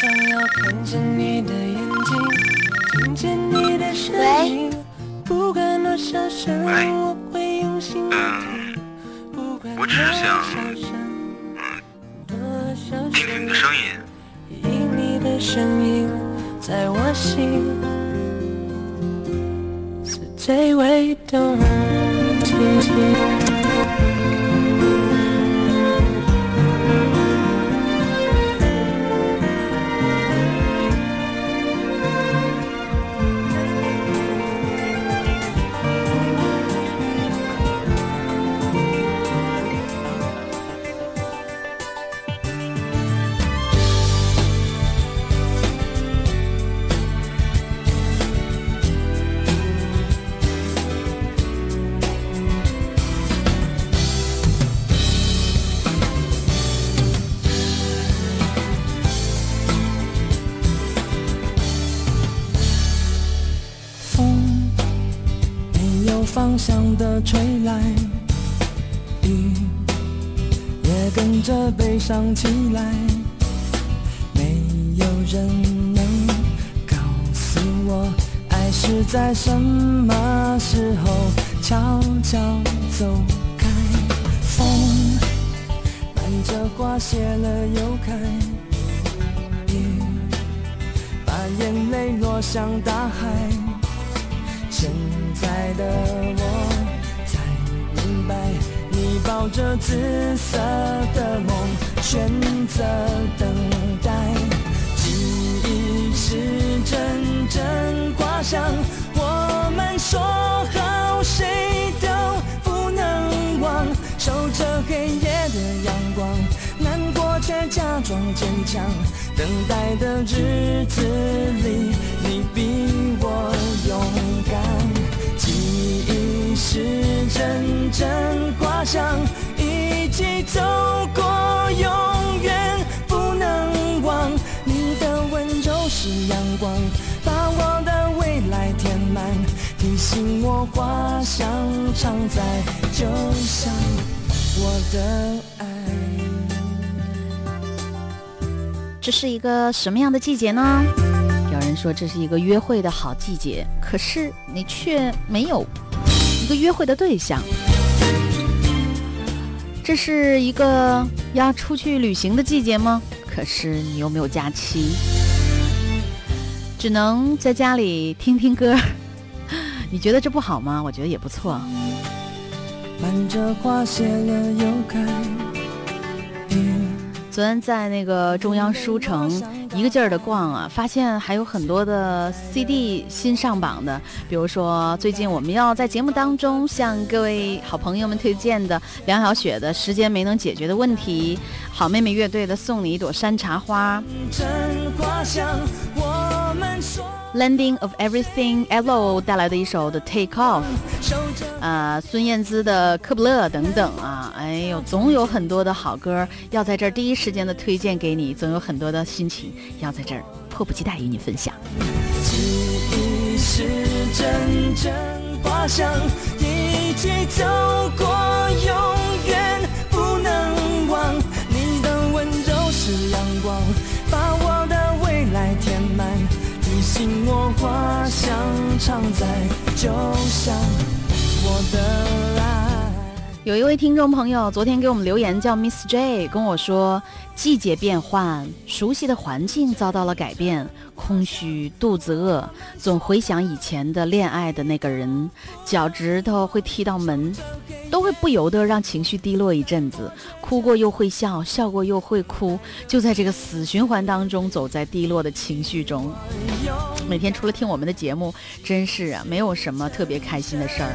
想要看着你的眼睛听见你的声音不管多少声我会用心。听不管多少生多少生因你的声音在我心是最为动听吹来，雨也跟着悲伤起来。没有人能告诉我，爱是在什么时候悄悄走开。风伴着花谢了又开，雨把眼泪落向大海。现在的我，抱着紫色的梦，选择等待。记忆是阵阵花香，我们说好谁都不能忘。守着黑夜的阳光，难过却假装坚强。等待的日子里，你比我勇敢。是阵阵花香，一起走过，永远不能忘。你的温柔是阳光，把我的未来填满，提醒我花香常在，就像我的爱。这是一个什么样的季节呢？有人说这是一个约会的好季节，可是你却没有。一个约会的对象，这是一个要出去旅行的季节吗？可是你又没有假期，只能在家里听听歌。你觉得这不好吗？我觉得也不错。昨天在那个中央书城一个劲儿的逛啊，发现还有很多的 CD 新上榜的，比如说最近我们要在节目当中向各位好朋友们推荐的梁晓雪的《时间没能解决的问题》，好妹妹乐队的《送你一朵山茶花》。Landing of Everything L 带来的一首的 Take Off，啊，孙燕姿的科布勒等等啊，哎呦，总有很多的好歌要在这儿第一时间的推荐给你，总有很多的心情要在这儿迫不及待与你分享。记忆是阵阵花香，一起走过，常在，就像我的爱。有一位听众朋友昨天给我们留言，叫 Miss J，跟我说。季节变换，熟悉的环境遭到了改变，空虚，肚子饿，总回想以前的恋爱的那个人，脚趾头会踢到门，都会不由得让情绪低落一阵子，哭过又会笑，笑过又会哭，就在这个死循环当中，走在低落的情绪中。每天除了听我们的节目，真是啊，没有什么特别开心的事儿。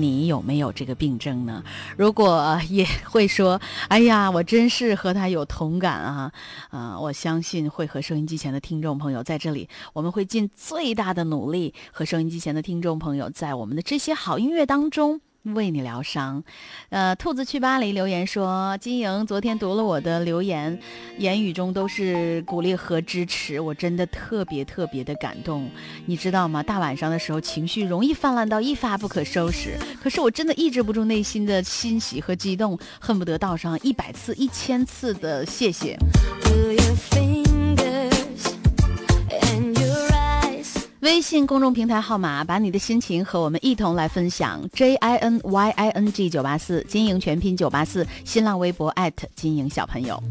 你有没有这个病症呢？如果也会说，哎呀，我真是和他有同感啊！啊，我相信会和收音机前的听众朋友在这里，我们会尽最大的努力和收音机前的听众朋友在我们的这些好音乐当中。为你疗伤，呃，兔子去巴黎留言说：“金莹昨天读了我的留言，言语中都是鼓励和支持，我真的特别特别的感动。你知道吗？大晚上的时候，情绪容易泛滥到一发不可收拾，可是我真的抑制不住内心的欣喜和激动，恨不得道上一百次、一千次的谢谢。”微信公众平台号码，把你的心情和我们一同来分享。J I N Y I N G 九八四，金莹全拼九八四。新浪微博金莹小朋友。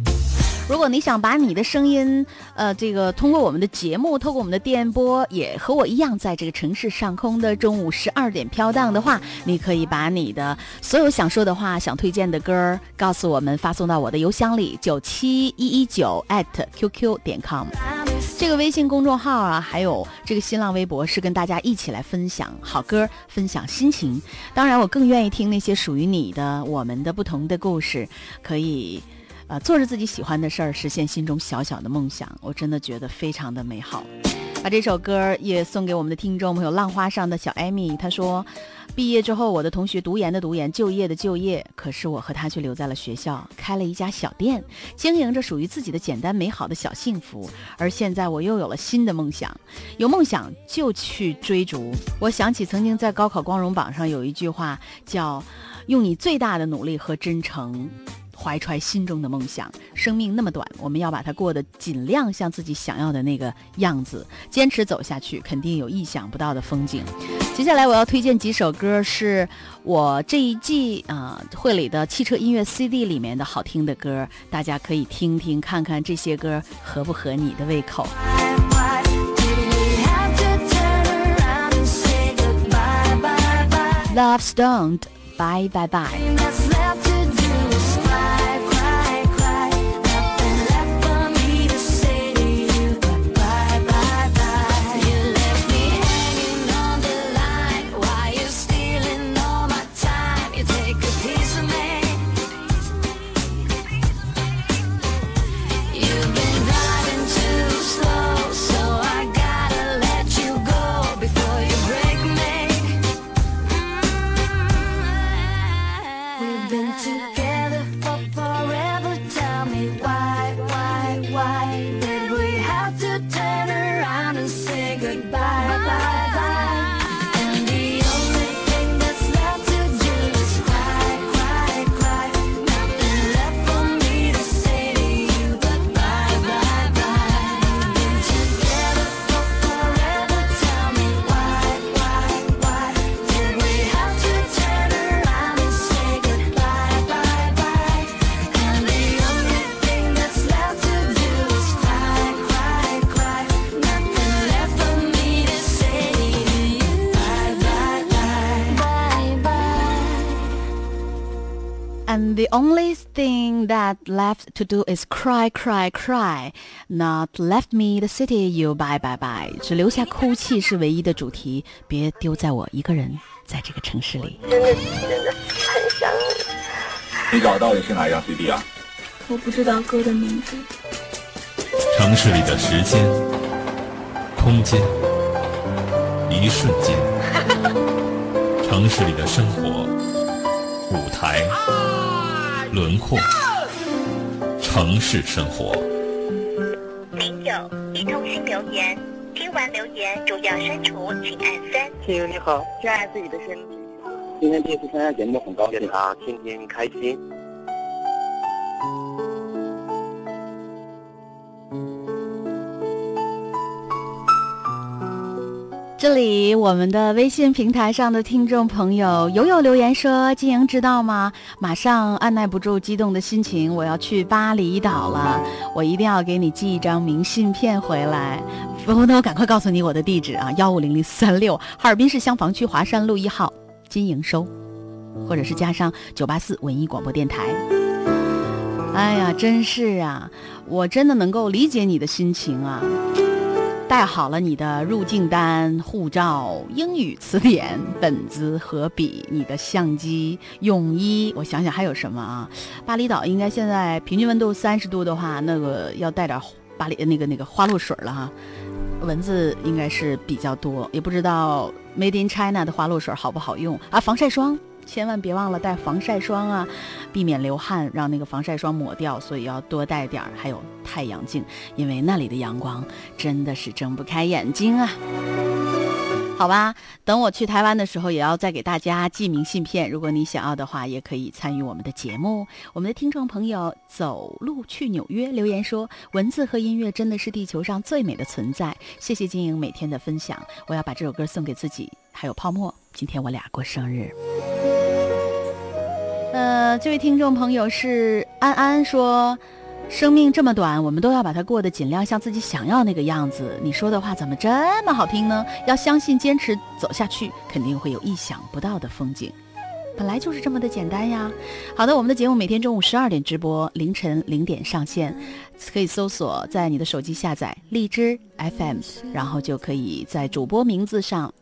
如果你想把你的声音，呃，这个通过我们的节目，透过我们的电波，也和我一样在这个城市上空的中午十二点飘荡的话，你可以把你的所有想说的话、想推荐的歌儿告诉我们，发送到我的邮箱里九七一一九 at qq 点 com。这个微信公众号啊，还有这个新浪微博是跟大家一起来分享好歌、分享心情。当然，我更愿意听那些属于你的、我们的不同的故事，可以。啊，做着自己喜欢的事儿，实现心中小小的梦想，我真的觉得非常的美好。把这首歌也送给我们的听众朋友，浪花上的小艾米。他说，毕业之后，我的同学读研的读研，就业的就业，可是我和他却留在了学校，开了一家小店，经营着属于自己的简单美好的小幸福。而现在，我又有了新的梦想，有梦想就去追逐。我想起曾经在高考光荣榜上有一句话，叫“用你最大的努力和真诚”。怀揣心中的梦想，生命那么短，我们要把它过得尽量像自己想要的那个样子，坚持走下去，肯定有意想不到的风景。接下来我要推荐几首歌，是我这一季啊会里的汽车音乐 CD 里面的好听的歌，大家可以听听看看这些歌合不合你的胃口。Love Stoned，Bye Bye Bye。Only thing that left to do is cry, cry, cry. Not left me the city, you bye, bye, bye. 只留下哭泣是唯一的主题，别丢在我一个人在这个城市里。真的真的很想你。你找到底是哪一张 CD 啊？我不知道歌的名字。城市里的时间、空间、一瞬间，城市里的生活。轮廓，城市生活。您有一通新留言，听完留言主要删除，请按三。亲友你好，热爱自己的身体。今天第一次参加节目，很高兴啊，天天开心。这里我们的微信平台上的听众朋友友友留言说：“金莹知道吗？马上按耐不住激动的心情，我要去巴厘岛了，我一定要给你寄一张明信片回来。不，那我赶快告诉你我的地址啊，幺五零零三六，哈尔滨市香坊区华山路一号，金莹收，或者是加上九八四文艺广播电台。哎呀，真是啊，我真的能够理解你的心情啊。”带好了你的入境单、护照、英语词典、本子和笔，你的相机、泳衣。我想想还有什么啊？巴厘岛应该现在平均温度三十度的话，那个要带点巴黎那个那个花露水了哈。蚊子应该是比较多，也不知道 Made in China 的花露水好不好用啊？防晒霜。千万别忘了带防晒霜啊，避免流汗让那个防晒霜抹掉，所以要多带点儿。还有太阳镜，因为那里的阳光真的是睁不开眼睛啊。好吧，等我去台湾的时候，也要再给大家寄明信片。如果你想要的话，也可以参与我们的节目。我们的听众朋友走路去纽约留言说：“文字和音乐真的是地球上最美的存在。”谢谢晶莹每天的分享，我要把这首歌送给自己，还有泡沫。今天我俩过生日。呃，这位听众朋友是安安说：“生命这么短，我们都要把它过得尽量像自己想要那个样子。”你说的话怎么这么好听呢？要相信，坚持走下去，肯定会有意想不到的风景。本来就是这么的简单呀。好的，我们的节目每天中午十二点直播，凌晨零点上线，可以搜索在你的手机下载荔枝 FM，然后就可以在主播名字上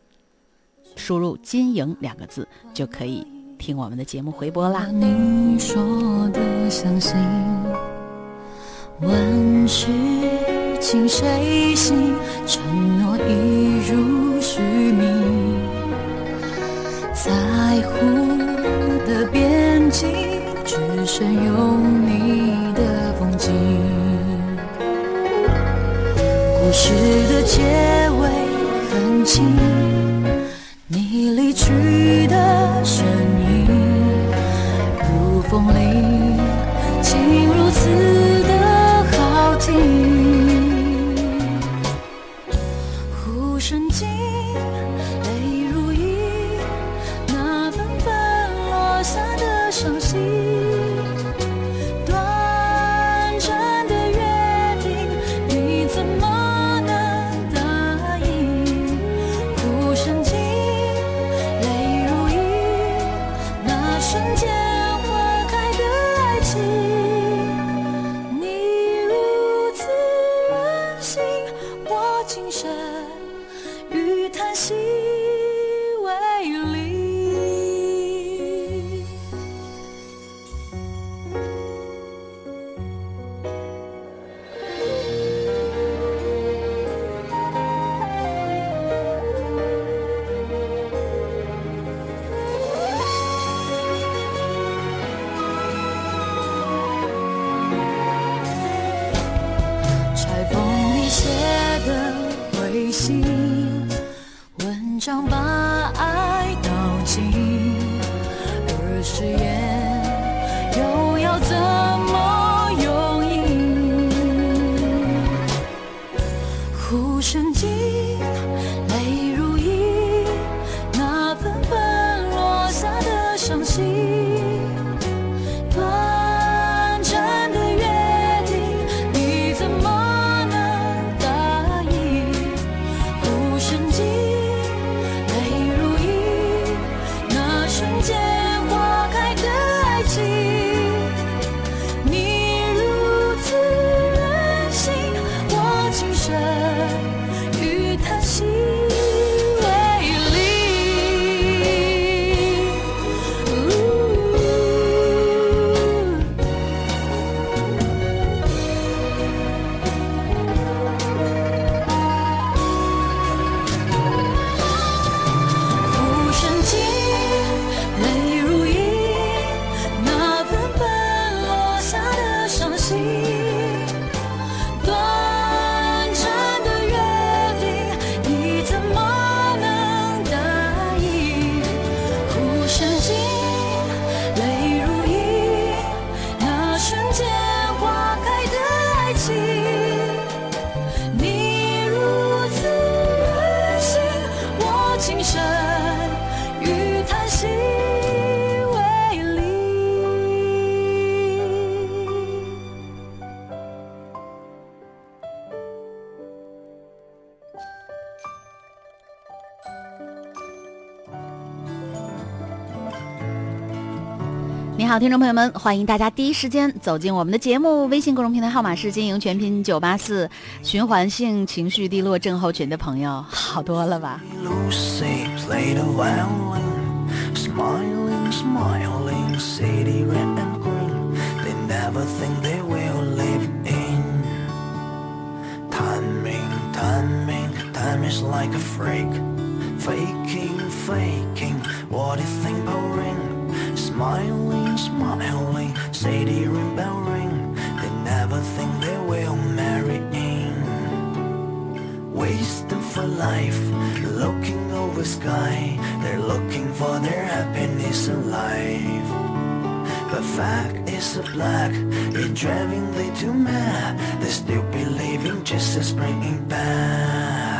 输入“金莹”两个字，就可以。听我们的节目回播啦。你说的相信，万事情谁信？承诺一如虚名，在乎的边境，只剩有你的风景。故事的结尾很轻，你离去的声音。风听众朋友们，欢迎大家第一时间走进我们的节目。微信公众平台号码是“经营全拼九八四”，循环性情绪低落症候群的朋友好多了吧？smiling, smiling, Sadie ring bell ring. They never think they will marry in. Wasting for life, looking over sky. They're looking for their happiness in life. But fact is a black, it's driving they too mad. They still believing just as bringing back.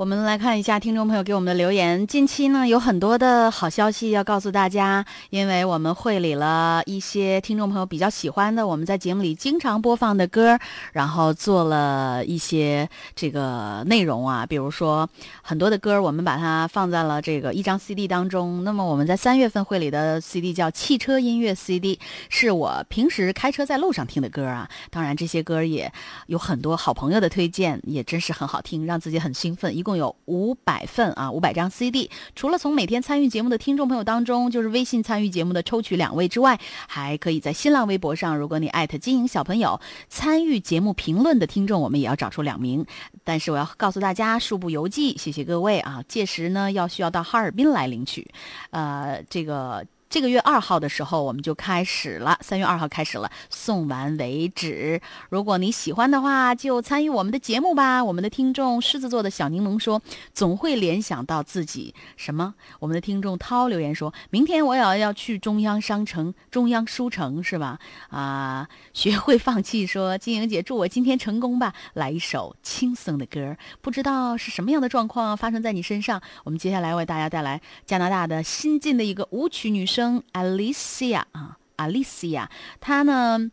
我们来看一下听众朋友给我们的留言。近期呢，有很多的好消息要告诉大家，因为我们会理了一些听众朋友比较喜欢的，我们在节目里经常播放的歌，然后做了一些这个内容啊，比如说很多的歌，我们把它放在了这个一张 CD 当中。那么我们在三月份会里的 CD 叫汽车音乐 CD，是我平时开车在路上听的歌啊。当然这些歌也有很多好朋友的推荐，也真是很好听，让自己很兴奋。一共共有五百份啊，五百张 CD。除了从每天参与节目的听众朋友当中，就是微信参与节目的抽取两位之外，还可以在新浪微博上，如果你艾特金营小朋友参与节目评论的听众，我们也要找出两名。但是我要告诉大家，恕不邮寄，谢谢各位啊。届时呢，要需要到哈尔滨来领取。呃，这个。这个月二号的时候，我们就开始了，三月二号开始了，送完为止。如果你喜欢的话，就参与我们的节目吧。我们的听众狮子座的小柠檬说，总会联想到自己什么？我们的听众涛留言说，明天我也要要去中央商城、中央书城，是吧？啊，学会放弃说，金莹姐祝我今天成功吧。来一首轻松的歌，不知道是什么样的状况发生在你身上。我们接下来为大家带来加拿大的新晋的一个舞曲女生。Alicia 啊，Alicia，她呢，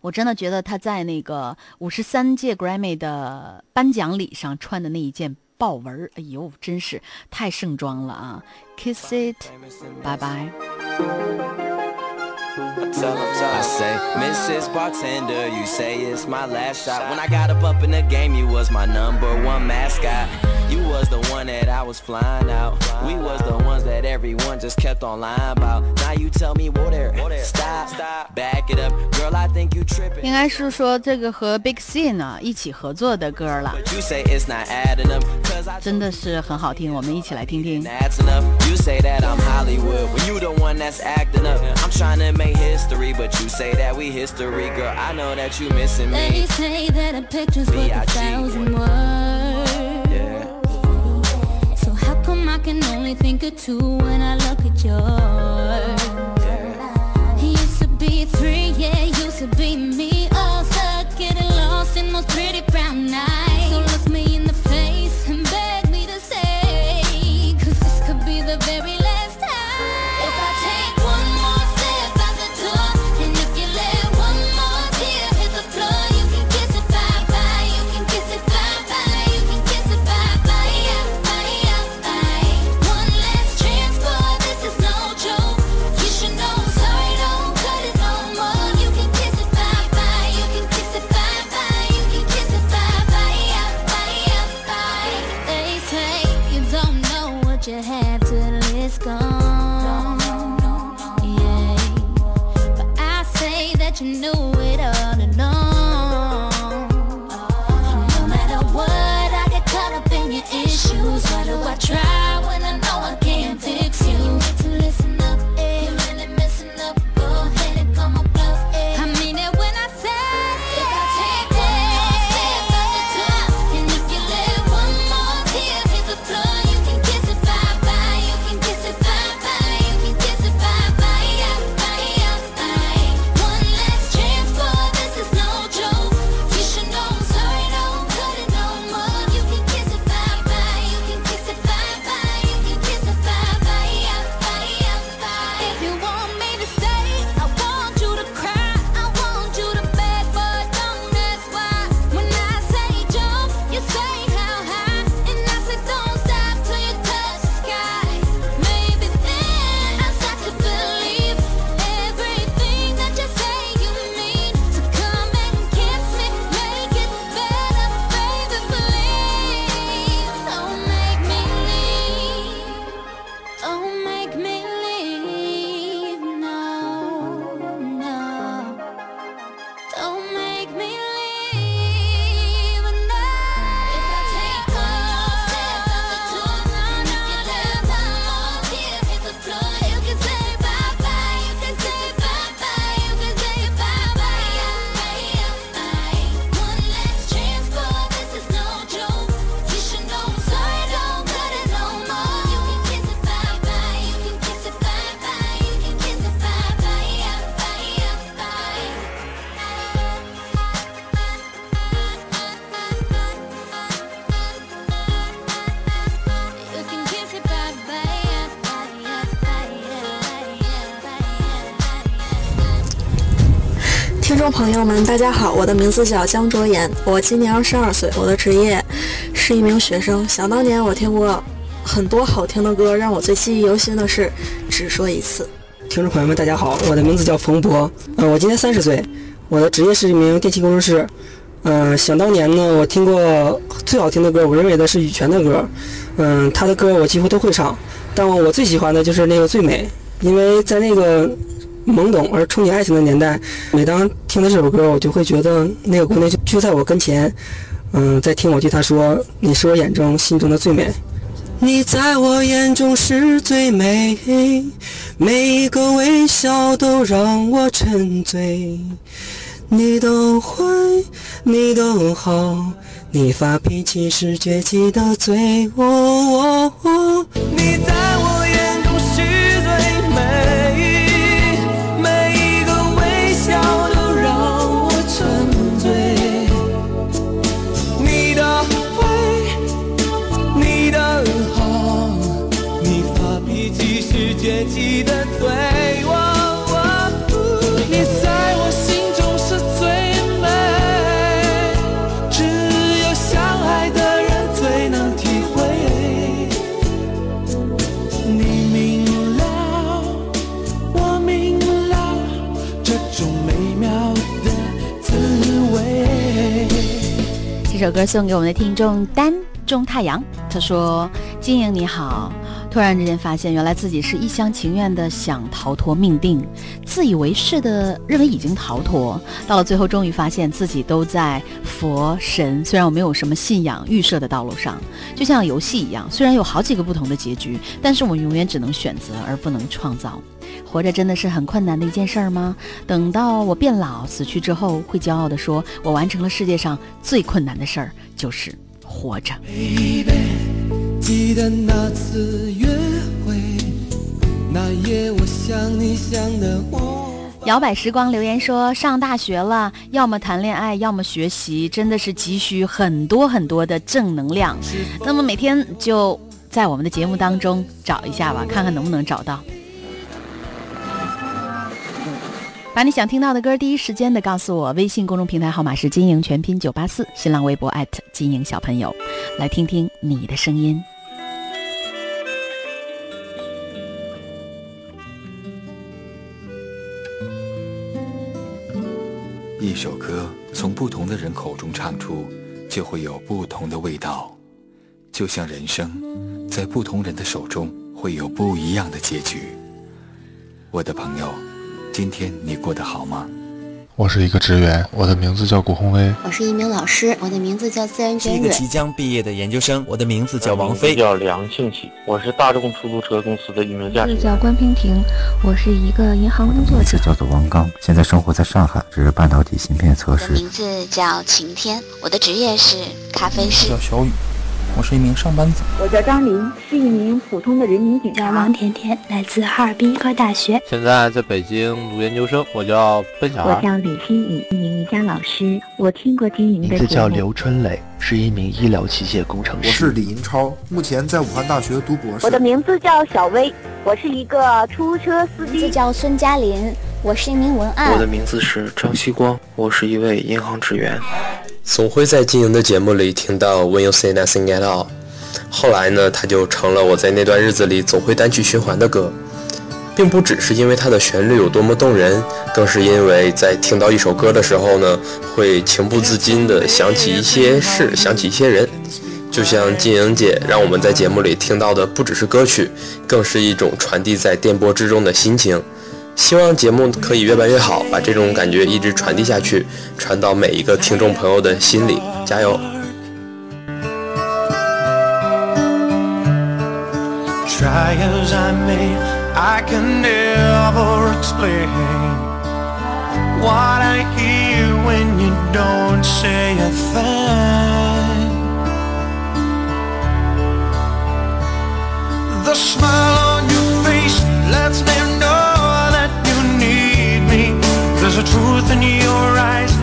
我真的觉得她在那个五十三届 Grammy 的颁奖礼上穿的那一件豹纹，哎呦，真是太盛装了啊！Kiss it，拜拜。I say, Mrs. Bartender, you say it's my last shot. When I got up up in the game, you was my number one mascot. You was the one that I was flying out. We was the ones that everyone just kept on lying about. Now you tell me, whoa there, stop, back it up. Girl, I think you tripping. 应该是说这个和 Big C 呢一起合作的歌了， But you say it's not adding up. Cause I 真的是很好听，我们一起来听听。 That's enough. You say that I'm Hollywood when you the one that's acting up. I'm trying to make history, but you say that we history, girl. I know that you missing They say that a picture's worth a thousand words. Yeah. So how come I can only think of two when I look at yours? He used to be three, yeah, used to be me. 朋友们，大家好，我的名字叫江卓妍，我今年二十二岁，我的职业是一名学生。想当年我听过很多好听的歌，让我最记忆犹新的是《只说一次》。听众朋友们，大家好，我的名字叫冯博，嗯、我今年三十岁，我的职业是一名电气工程师。嗯、想当年呢，我听过最好听的歌，我认为的是羽泉的歌，嗯、他的歌我几乎都会唱，但我最喜欢的就是那个《最美》，因为在那个懵懂而憧憬爱情的年代，每当听到这首歌，我就会觉得那个姑娘就就在我跟前，嗯、在听我对她说：“你是我眼中心中的最美。”你在我眼中是最美，每一个微笑都让我沉醉。你都坏，你都好，你发脾气是绝迹的嘴。哦哦哦首歌送给我们的听众丹中太阳，他说：“金莹你好，突然之间发现，原来自己是一厢情愿的想逃脱命定，自以为是的认为已经逃脱，到了最后终于发现自己都在佛神，虽然我没有什么信仰预设的道路上，就像游戏一样，虽然有好。几个不同的结局，但是我们永远只能选择而不能创造。”活着真的是很困难的一件事儿吗？等到我变老死去之后，会骄傲地说，我完成了世界上最困难的事儿，就是活着。Baby，记得那次约会，那夜我想你想的我。摇摆时光留言说，上大学了，要么谈恋爱，要么学习，真的是急需很多很多的正能量。那么每天就在我们的节目当中找一下吧，看看能不能找到。把你想听到的歌第一时间的告诉我，微信公众平台号码是金莹全拼九八四，新浪微博艾特金莹小朋友，来听听你的声音。一首歌从不同的人口中唱出，就会有不同的味道。就像人生，在不同人的手中会有不一样的结局。我的朋友，今天你过得好吗？我是一个职员，我的名字叫古宏威。我是一名老师，我的名字叫自然娟瑞。一个即将毕业的研究生，我的名字叫王飞。叫梁庆喜，我是大众出租车公司的一名驾驶。名字叫关平婷，我是一个银行工作者。名字叫做王刚，现在生活在上海，是半导体芯片测试。名字叫晴天，我的职业是咖啡师。叫小雨。我是一名上班族。我叫张琳，是一名普通的人民警察。叫王甜甜，来自哈尔滨医科大学。现在在北京读研究生。我叫奔小孩。我叫李新宇，一名瑜伽老师。我听过金莹的名字叫刘春磊，是一名医疗器械工程师。我是李银超，目前在武汉大学读博士。我的名字叫小薇，我是一个出租车司机。名字叫孙嘉林，我是一名文案。我的名字是张希光，我是一位银行职员。总会在金莹的节目里听到 When You Say Nothing At All。后来呢，它就成了我在那段日子里总会单曲循环的歌，并不只是因为它的旋律有多么动人，更是因为在听到一首歌的时候呢，会情不自禁地想起一些事，想起一些人。就像金莹姐让我们在节目里听到的，不只是歌曲，更是一种传递在电波之中的心情。希望节目可以越办越好，把这种感觉一直传递下去，传到每一个听众朋友的心里。加油！Try as I may, I can never explain what I hear when you don't say a thing. The smile on your face lets me know A truth in your eyes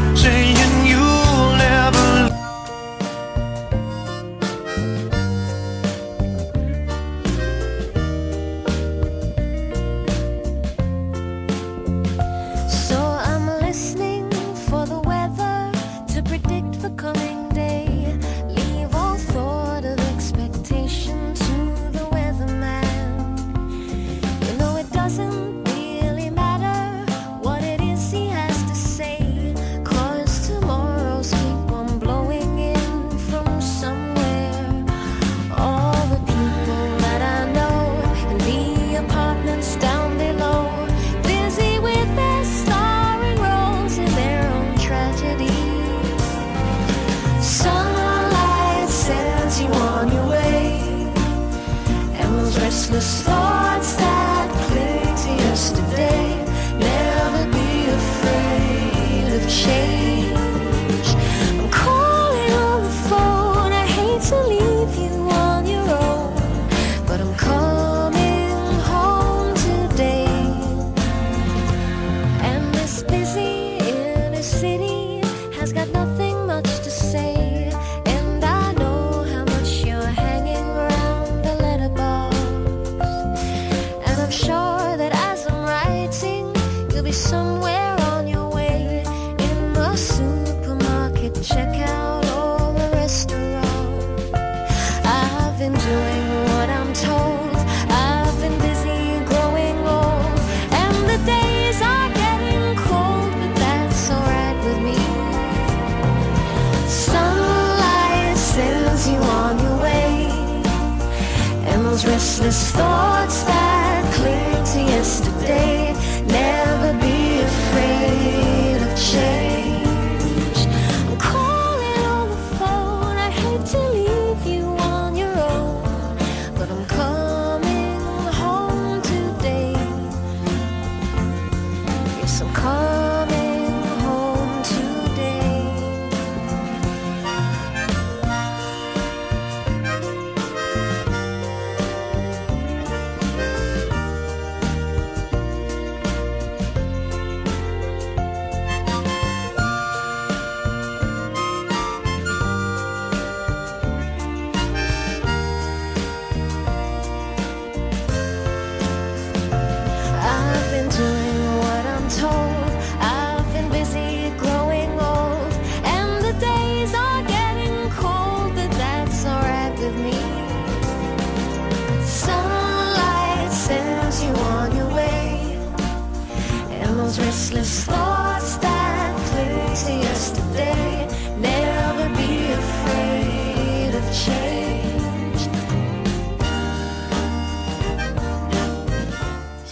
much to say.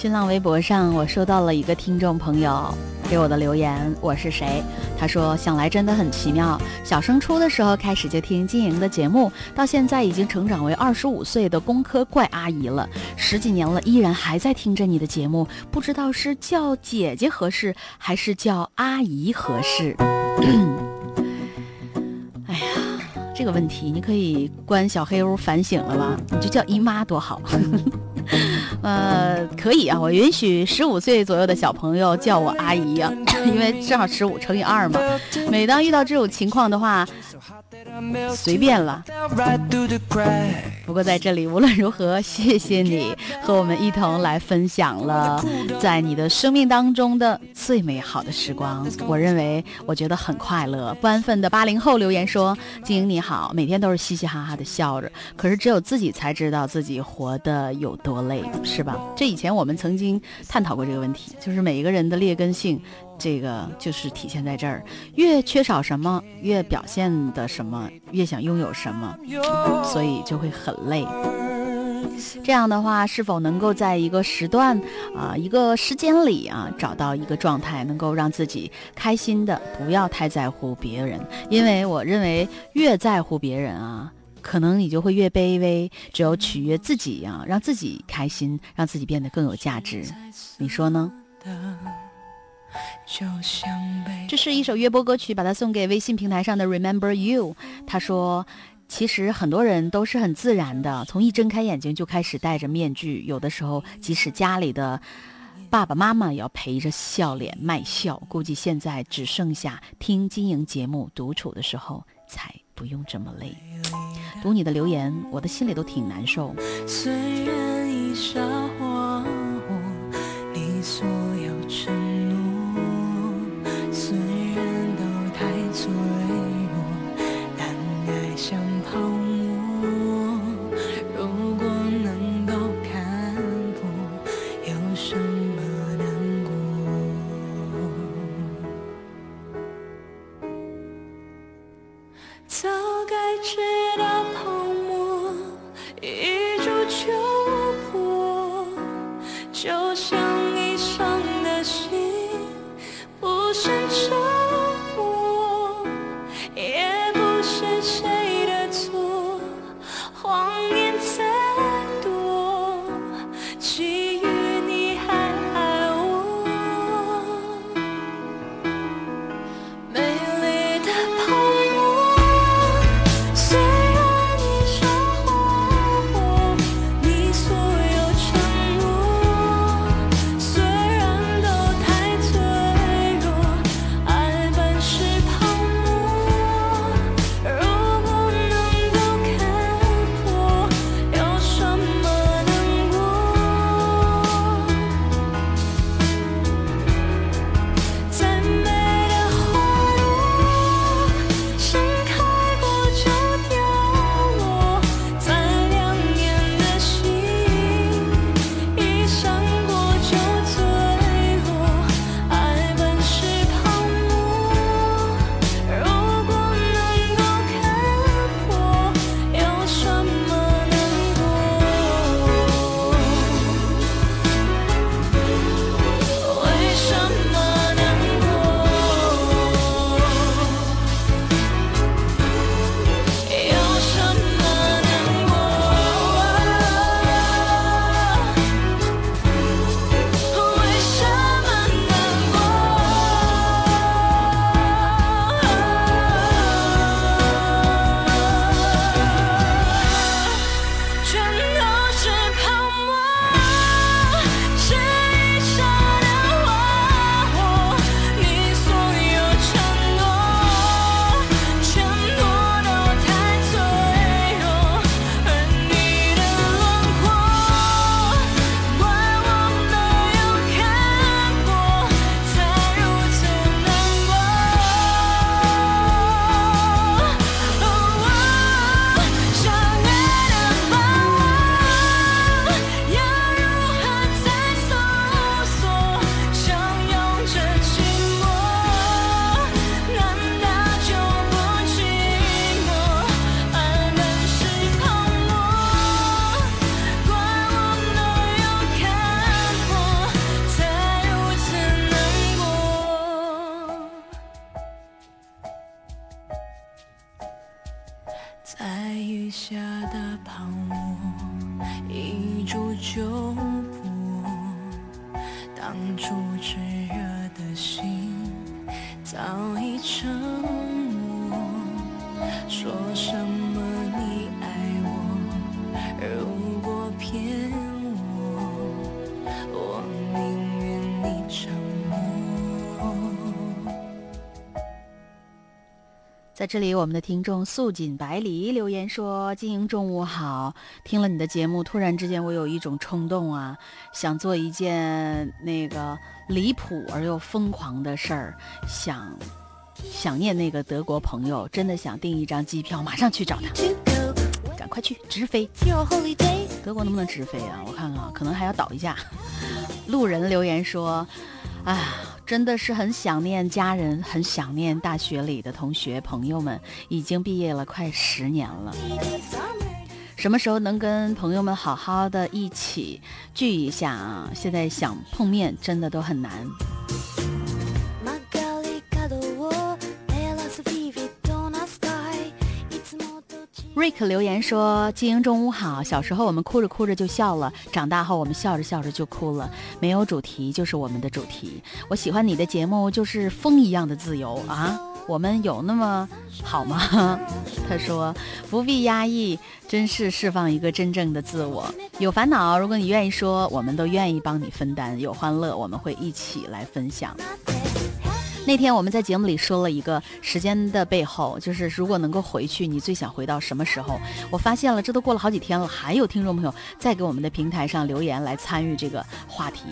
新浪微博上，我收到了一个听众朋友给我的留言，我是谁？他说：“想来真的很奇妙，小升初的时候开始就听金莹的节目，到现在已经成长为二十五岁的工科怪阿姨了，十几年了，依然还在听着你的节目，不知道是叫姐姐合适，还是叫阿姨合适。”哎呀，这个问题你可以关小黑屋反省了吧？你就叫姨妈多好。呃，可以啊，我允许十五岁左右的小朋友叫我阿姨啊，因为正好十五乘以二嘛。每当遇到这种情况的话，随便了。不过在这里，无论如何，谢谢你和我们一同来分享了在你的生命当中的最美好的时光。我认为，我觉得很快乐。不安分的八零后留言说：“晶莹你好，每天都是嘻嘻哈哈的笑着，可是只有自己才知道自己活得有多累，是吧？”这以前我们曾经探讨过这个问题，就是每一个人的劣根性。这个就是体现在这儿，越缺少什么，越表现的什么，越想拥有什么，所以就会很累。这样的话，是否能够在一个时段啊，一个时间里啊，找到一个状态，能够让自己开心的，不要太在乎别人？因为我认为，越在乎别人啊，可能你就会越卑微。只有取悦自己啊，让自己开心，让自己变得更有价值。你说呢？这是一首约播歌曲，把它送给微信平台上的 Remember You。他说：“其实很多人都是很自然的，从一睁开眼睛就开始戴着面具。有的时候，即使家里的爸爸妈妈也要陪着笑脸卖笑。估计现在只剩下听经营节目独处的时候，才不用这么累。”读你的留言，我的心里都挺难受。虽然已撒谎，你所有下的泡沫，一触就破。当初。在这里，我们的听众素锦百里留言说：“金莹，中午好！听了你的节目，突然之间我有一种冲动啊，想做一件那个离谱而又疯狂的事儿，想想念那个德国朋友，真的想订一张机票，马上去找他，赶快去直飞。德国能不能直飞啊？我看看，可能还要倒一下。”路人留言说：“啊。”真的是很想念家人，很想念大学里的同学朋友们。已经毕业了快十年了，什么时候能跟朋友们好好的一起聚一下啊？现在想碰面真的都很难。瑞克留言说：“金英中午好。小时候我们哭着哭着就笑了，长大后我们笑着笑着就哭了。没有主题就是我们的主题。我喜欢你的节目，就是风一样的自由啊！我们有那么好吗？” 他说：“不必压抑，真是释放一个真正的自我。有烦恼，如果你愿意说，我们都愿意帮你分担；有欢乐，我们会一起来分享。”那天我们在节目里说了一个时间的背后，就是如果能够回去，你最想回到什么时候？我发现了，这都过了好几天了，还有听众朋友在给我们的平台上留言来参与这个话题，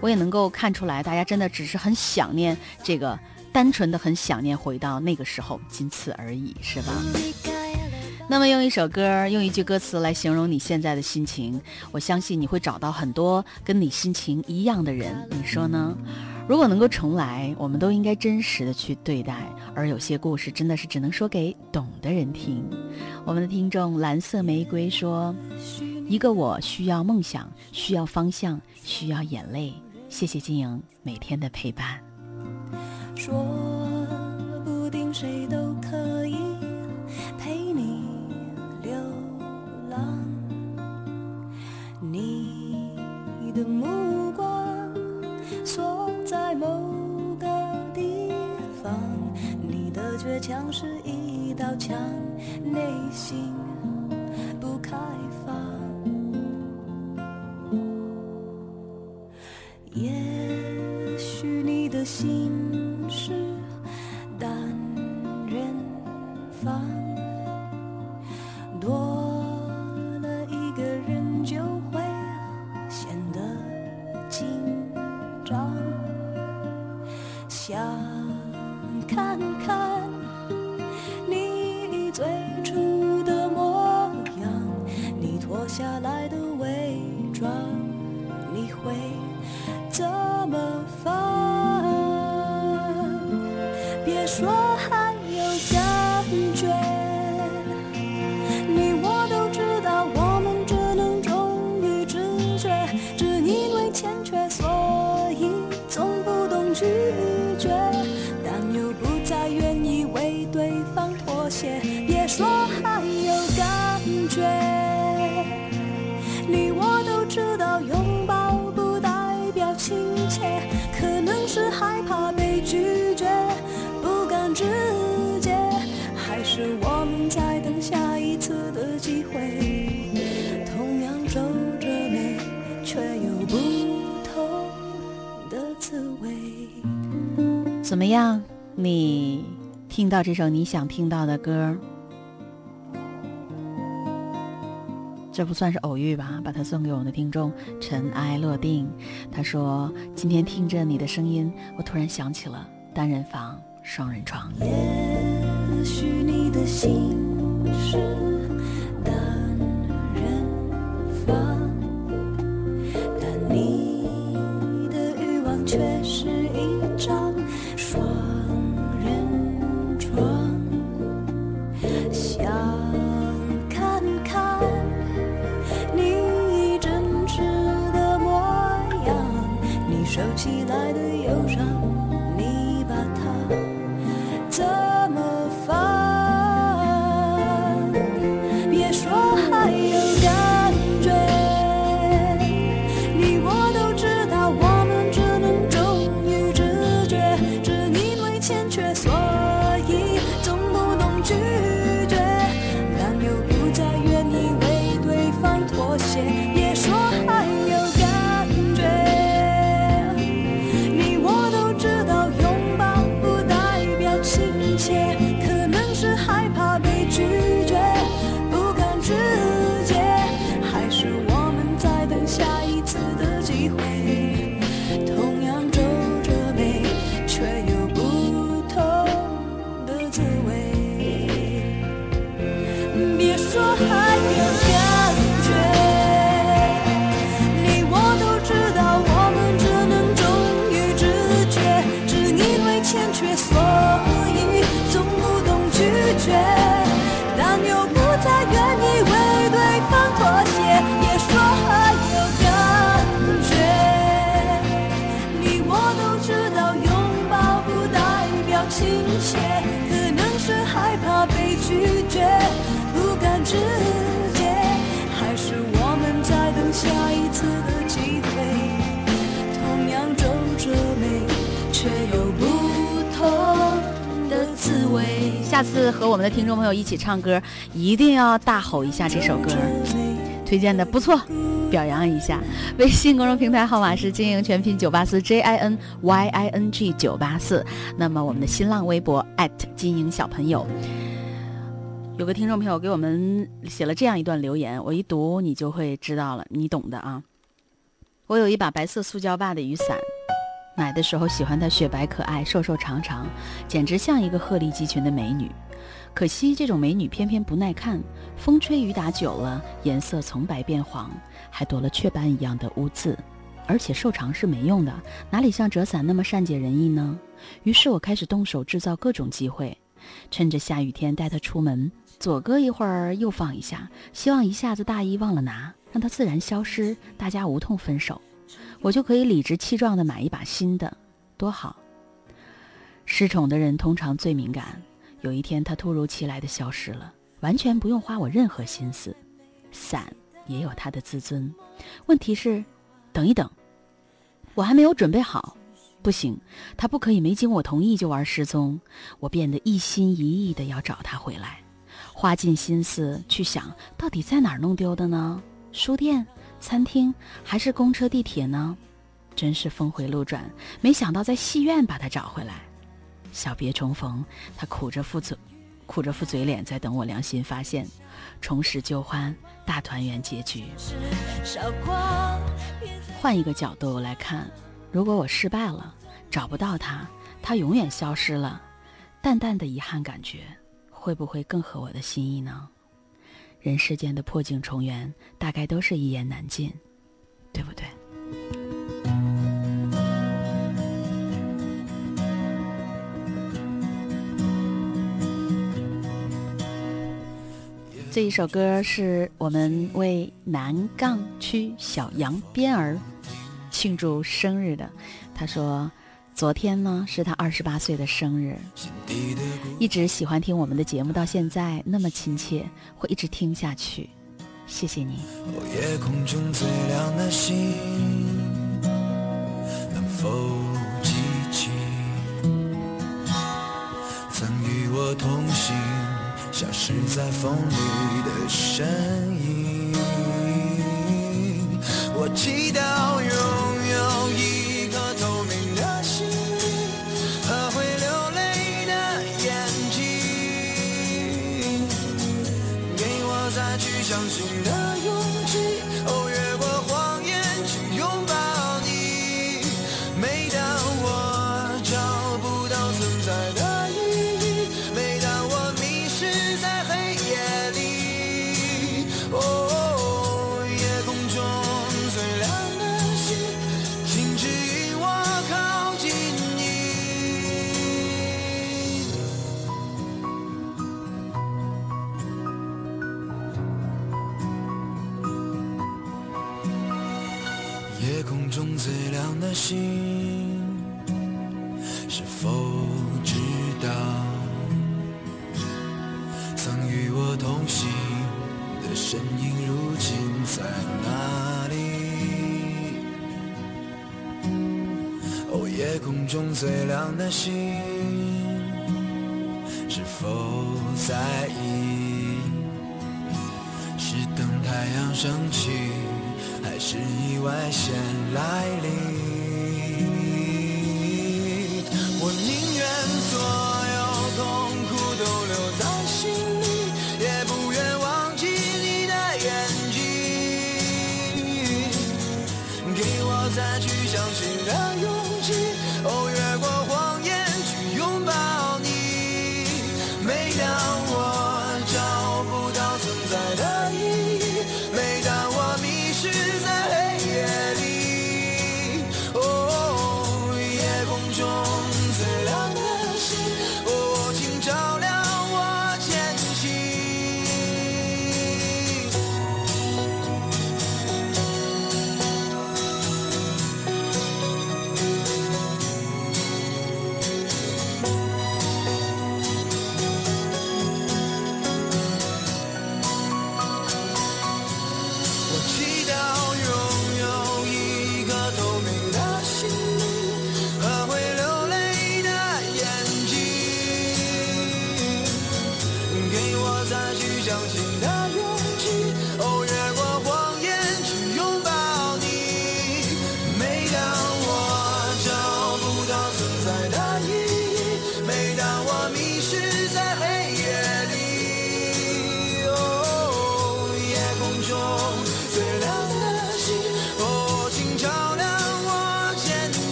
我也能够看出来，大家真的只是很想念这个，单纯的很想念回到那个时候，仅此而已，是吧？那么用一首歌，用一句歌词来形容你现在的心情，我相信你会找到很多跟你心情一样的人，你说呢？如果能够重来，我们都应该真实的去对待，而有些故事真的是只能说给懂的人听。我们的听众蓝色玫瑰说：“一个我需要梦想，需要方向，需要眼泪。谢谢金莹每天的陪伴。”说不定谁都目光锁。在某个地方，你的倔强是一道墙，内心不开放。也许你的心是单人房，多想看看你最初的模样，你脱下来的伪装，你会怎么放？别说怎么样？你听到这首你想听到的歌，这不算是偶遇吧？把它送给我们的听众尘埃落定。他说：“今天听着你的声音，我突然想起了单人房、双人床。”也许你的心是下次和我们的听众朋友一起唱歌，一定要大吼一下这首歌，推荐的不错，表扬一下。微信公众平台号码是经营全拼九八四 J I N Y I N G 九八四。那么我们的新浪微博金营小朋友，有个听众朋友给我们写了这样一段留言，我一读你就会知道了，你懂的啊。我有一把白色塑胶把的雨伞，买的时候喜欢它雪白可爱、瘦瘦长长，简直像一个鹤立鸡群的美女。可惜这种美女偏偏不耐看，风吹雨打久了，颜色从白变黄，还多了雀斑一样的污渍。而且瘦长是没用的，哪里像折伞那么善解人意呢？于是我开始动手制造各种机会，趁着下雨天带她出门，左搁一会儿，右放一下，希望一下子大衣忘了拿。让它自然消失，大家无痛分手，我就可以理直气壮地买一把新的，多好。失宠的人通常最敏感，有一天他突如其来的消失了，完全不用花我任何心思。伞也有他的自尊，问题是，等一等，我还没有准备好，不行，他不可以没经我同意就玩失踪。我变得一心一意的要找他回来，花尽心思去想到底在哪儿弄丢的呢？书店、餐厅还是公车、地铁呢？真是峰回路转，没想到在戏院把他找回来。小别重逢，他苦着副嘴，苦着副嘴脸在等我良心发现，重拾旧欢，大团圆结局。换一个角度来看，如果我失败了，找不到他，他永远消失了，淡淡的遗憾感觉，会不会更合我的心意呢？人世间的破镜重圆，大概都是一言难尽，对不对？这一首歌是我们为南岗区小杨边儿庆祝生日的，他说。昨天呢，是他二十八岁的生日，一直喜欢听我们的节目，到现在那么亲切，会一直听下去。谢谢你。夜空中最亮的星，能否记起曾与我同行、消失在风里的身影？中最亮的星，是否在意？是等太阳升起？还是意外先来临，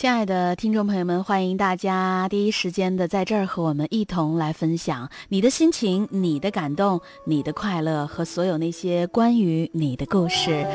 亲爱的听众朋友们，欢迎大家第一时间的在这儿和我们一同来分享你的心情、你的感动、你的快乐和所有那些关于你的故事。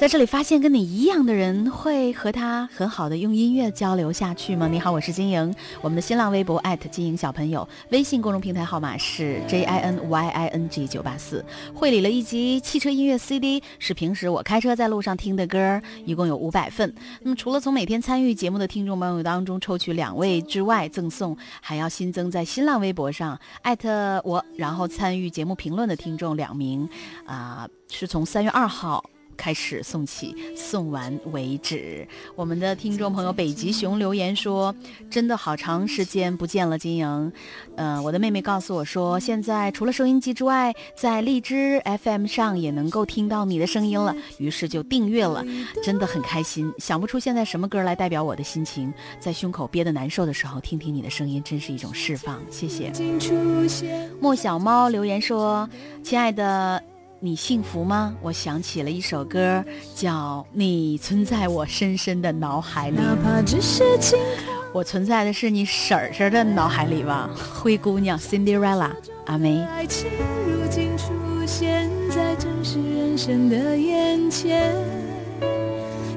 在这里发现跟你一样的人，会和他很好的用音乐交流下去吗？你好，我是金莹，我们的新浪微博金莹小朋友，微信公众平台号码是 J I N Y I N G 九八四。会理了一集汽车音乐 CD，是平时我开车在路上听的歌，一共有五百份。那么除了从每天参与节目的听众朋友当中抽取两位之外，赠送还要新增在新浪微博上艾特我，然后参与节目评论的听众两名，啊、是从三月二号。开始送起，送完为止。我们的听众朋友北极熊留言说：“真的好长时间不见了，金莹。呃，我的妹妹告诉我说，现在除了收音机之外，在荔枝 FM 上也能够听到你的声音了，于是就订阅了，真的很开心。想不出现在什么歌来代表我的心情，在胸口憋得难受的时候，听听你的声音，真是一种释放。谢谢。莫小猫留言说：“亲爱的。”你幸福吗？我想起了一首歌，叫《你存在我深深的脑海里》。我存在的是你婶婶的脑海里吧？灰姑娘 Cinderella，阿梅。爱情如今出现在真实人生的眼前。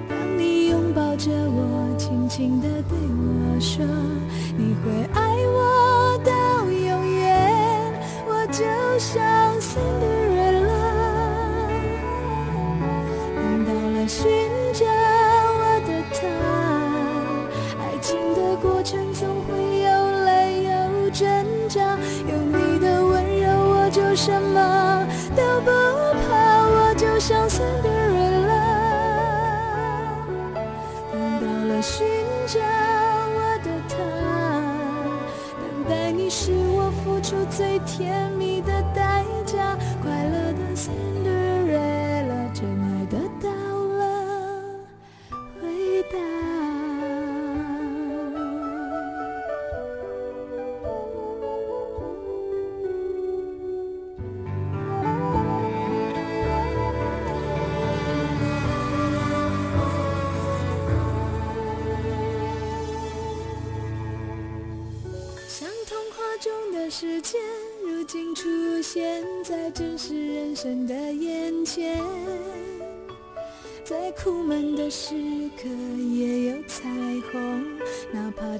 当你拥抱着我，轻轻地对我说，你会爱我到永远。我就像 Cinderella。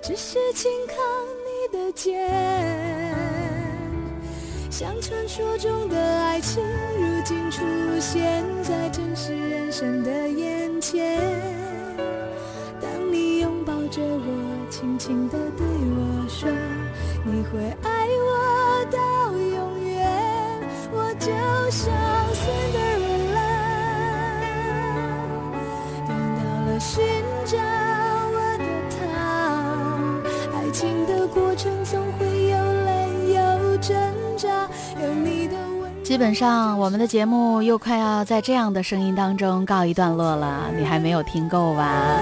只是轻靠你的肩。像传说中的爱情，如今出现在真实人生的眼前。当你拥抱着我，轻轻地对我说，你会爱我到永远。我就像 Cinderella。寻找总会有泪有挣扎有你的基本上，我们的节目又快要在这样的声音当中告一段落了，你还没有听够吧？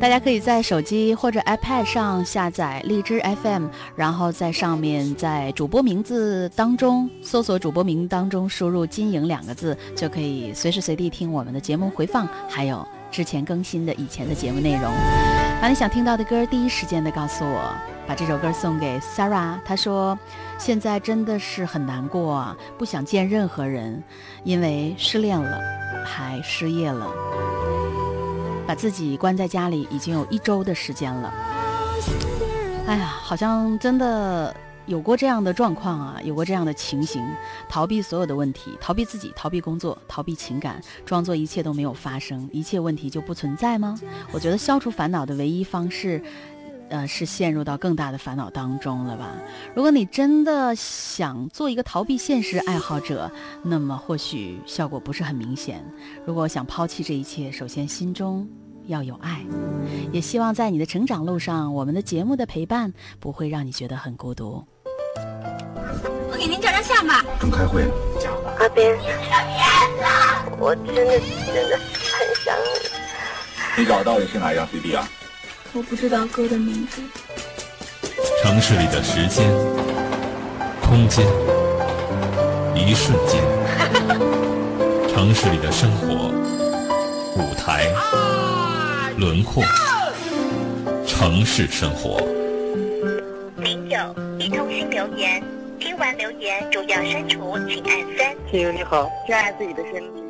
大家可以在手机或者 iPad 上下载荔枝 FM，然后在上面在主播名字当中搜索主播名当中输入“金莹”两个字，就可以随时随地听我们的节目回放，还有之前更新的以前的节目内容。把你想听到的歌第一时间的告诉我，把这首歌送给 Sarah。她说：“现在真的是很难过，不想见任何人，因为失恋了，还失业了。”把自己关在家里已经有一周的时间了，哎呀，好像真的有过这样的状况啊，有过这样的情形，逃避所有的问题，逃避自己，逃避工作，逃避情感，装作一切都没有发生，一切问题就不存在吗？我觉得消除烦恼的唯一方式。呃，是陷入到更大的烦恼当中了吧？如果你真的想做一个逃避现实爱好者，那么或许效果不是很明显。如果想抛弃这一切，首先心中要有爱。也希望在你的成长路上，我们的节目的陪伴不会让你觉得很孤独。我给您照张相吧。正开会。阿斌，我真的真的很想你。你找到底是哪一张 CD 啊？我不知道歌的名字。城市里的时间、空间、一瞬间；城市里的生活、轮廓；城市生活。零九已通新留言，听完留言主要删除，请按三。亲友你好，热爱自己的身体。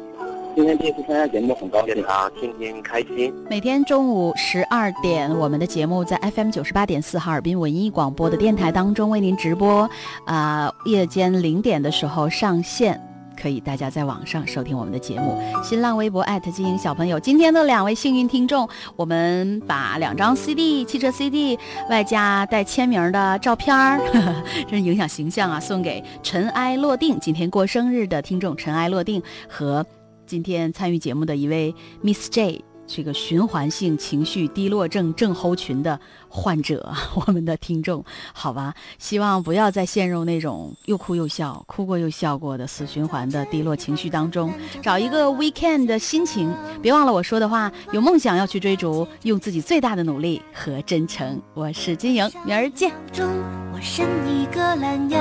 今天第一次参加节目，很高兴啊，天天开心。每天中午十二点，我们的节目在 FM 九十八点四哈尔滨文艺广播的电台当中为您直播。啊，夜间零点的时候上线，可以大家在网上收听我们的节目。新浪微博金鹰小朋友，今天的两位幸运听众，我们把两张 CD 汽车 CD 外加带签名的照片儿，真影响形象啊，送给尘埃落定今天过生日的听众尘埃落定和。今天参与节目的一位 Miss J，这个循环性情绪低落症症候群的患者，我们的听众，好吧，希望不要再陷入那种又哭又笑、哭过又笑过的死循环的低落情绪当中，找一个 weekend 的心情。别忘了我说的话，有梦想要去追逐，用自己最大的努力和真诚。我是金莹，明儿见。我伸一个懒腰，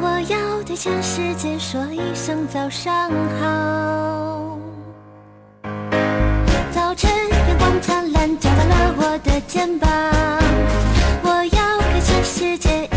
我要对全世界说一声早上好。早晨，阳光灿烂，照到了我的肩膀。我要开心，世界。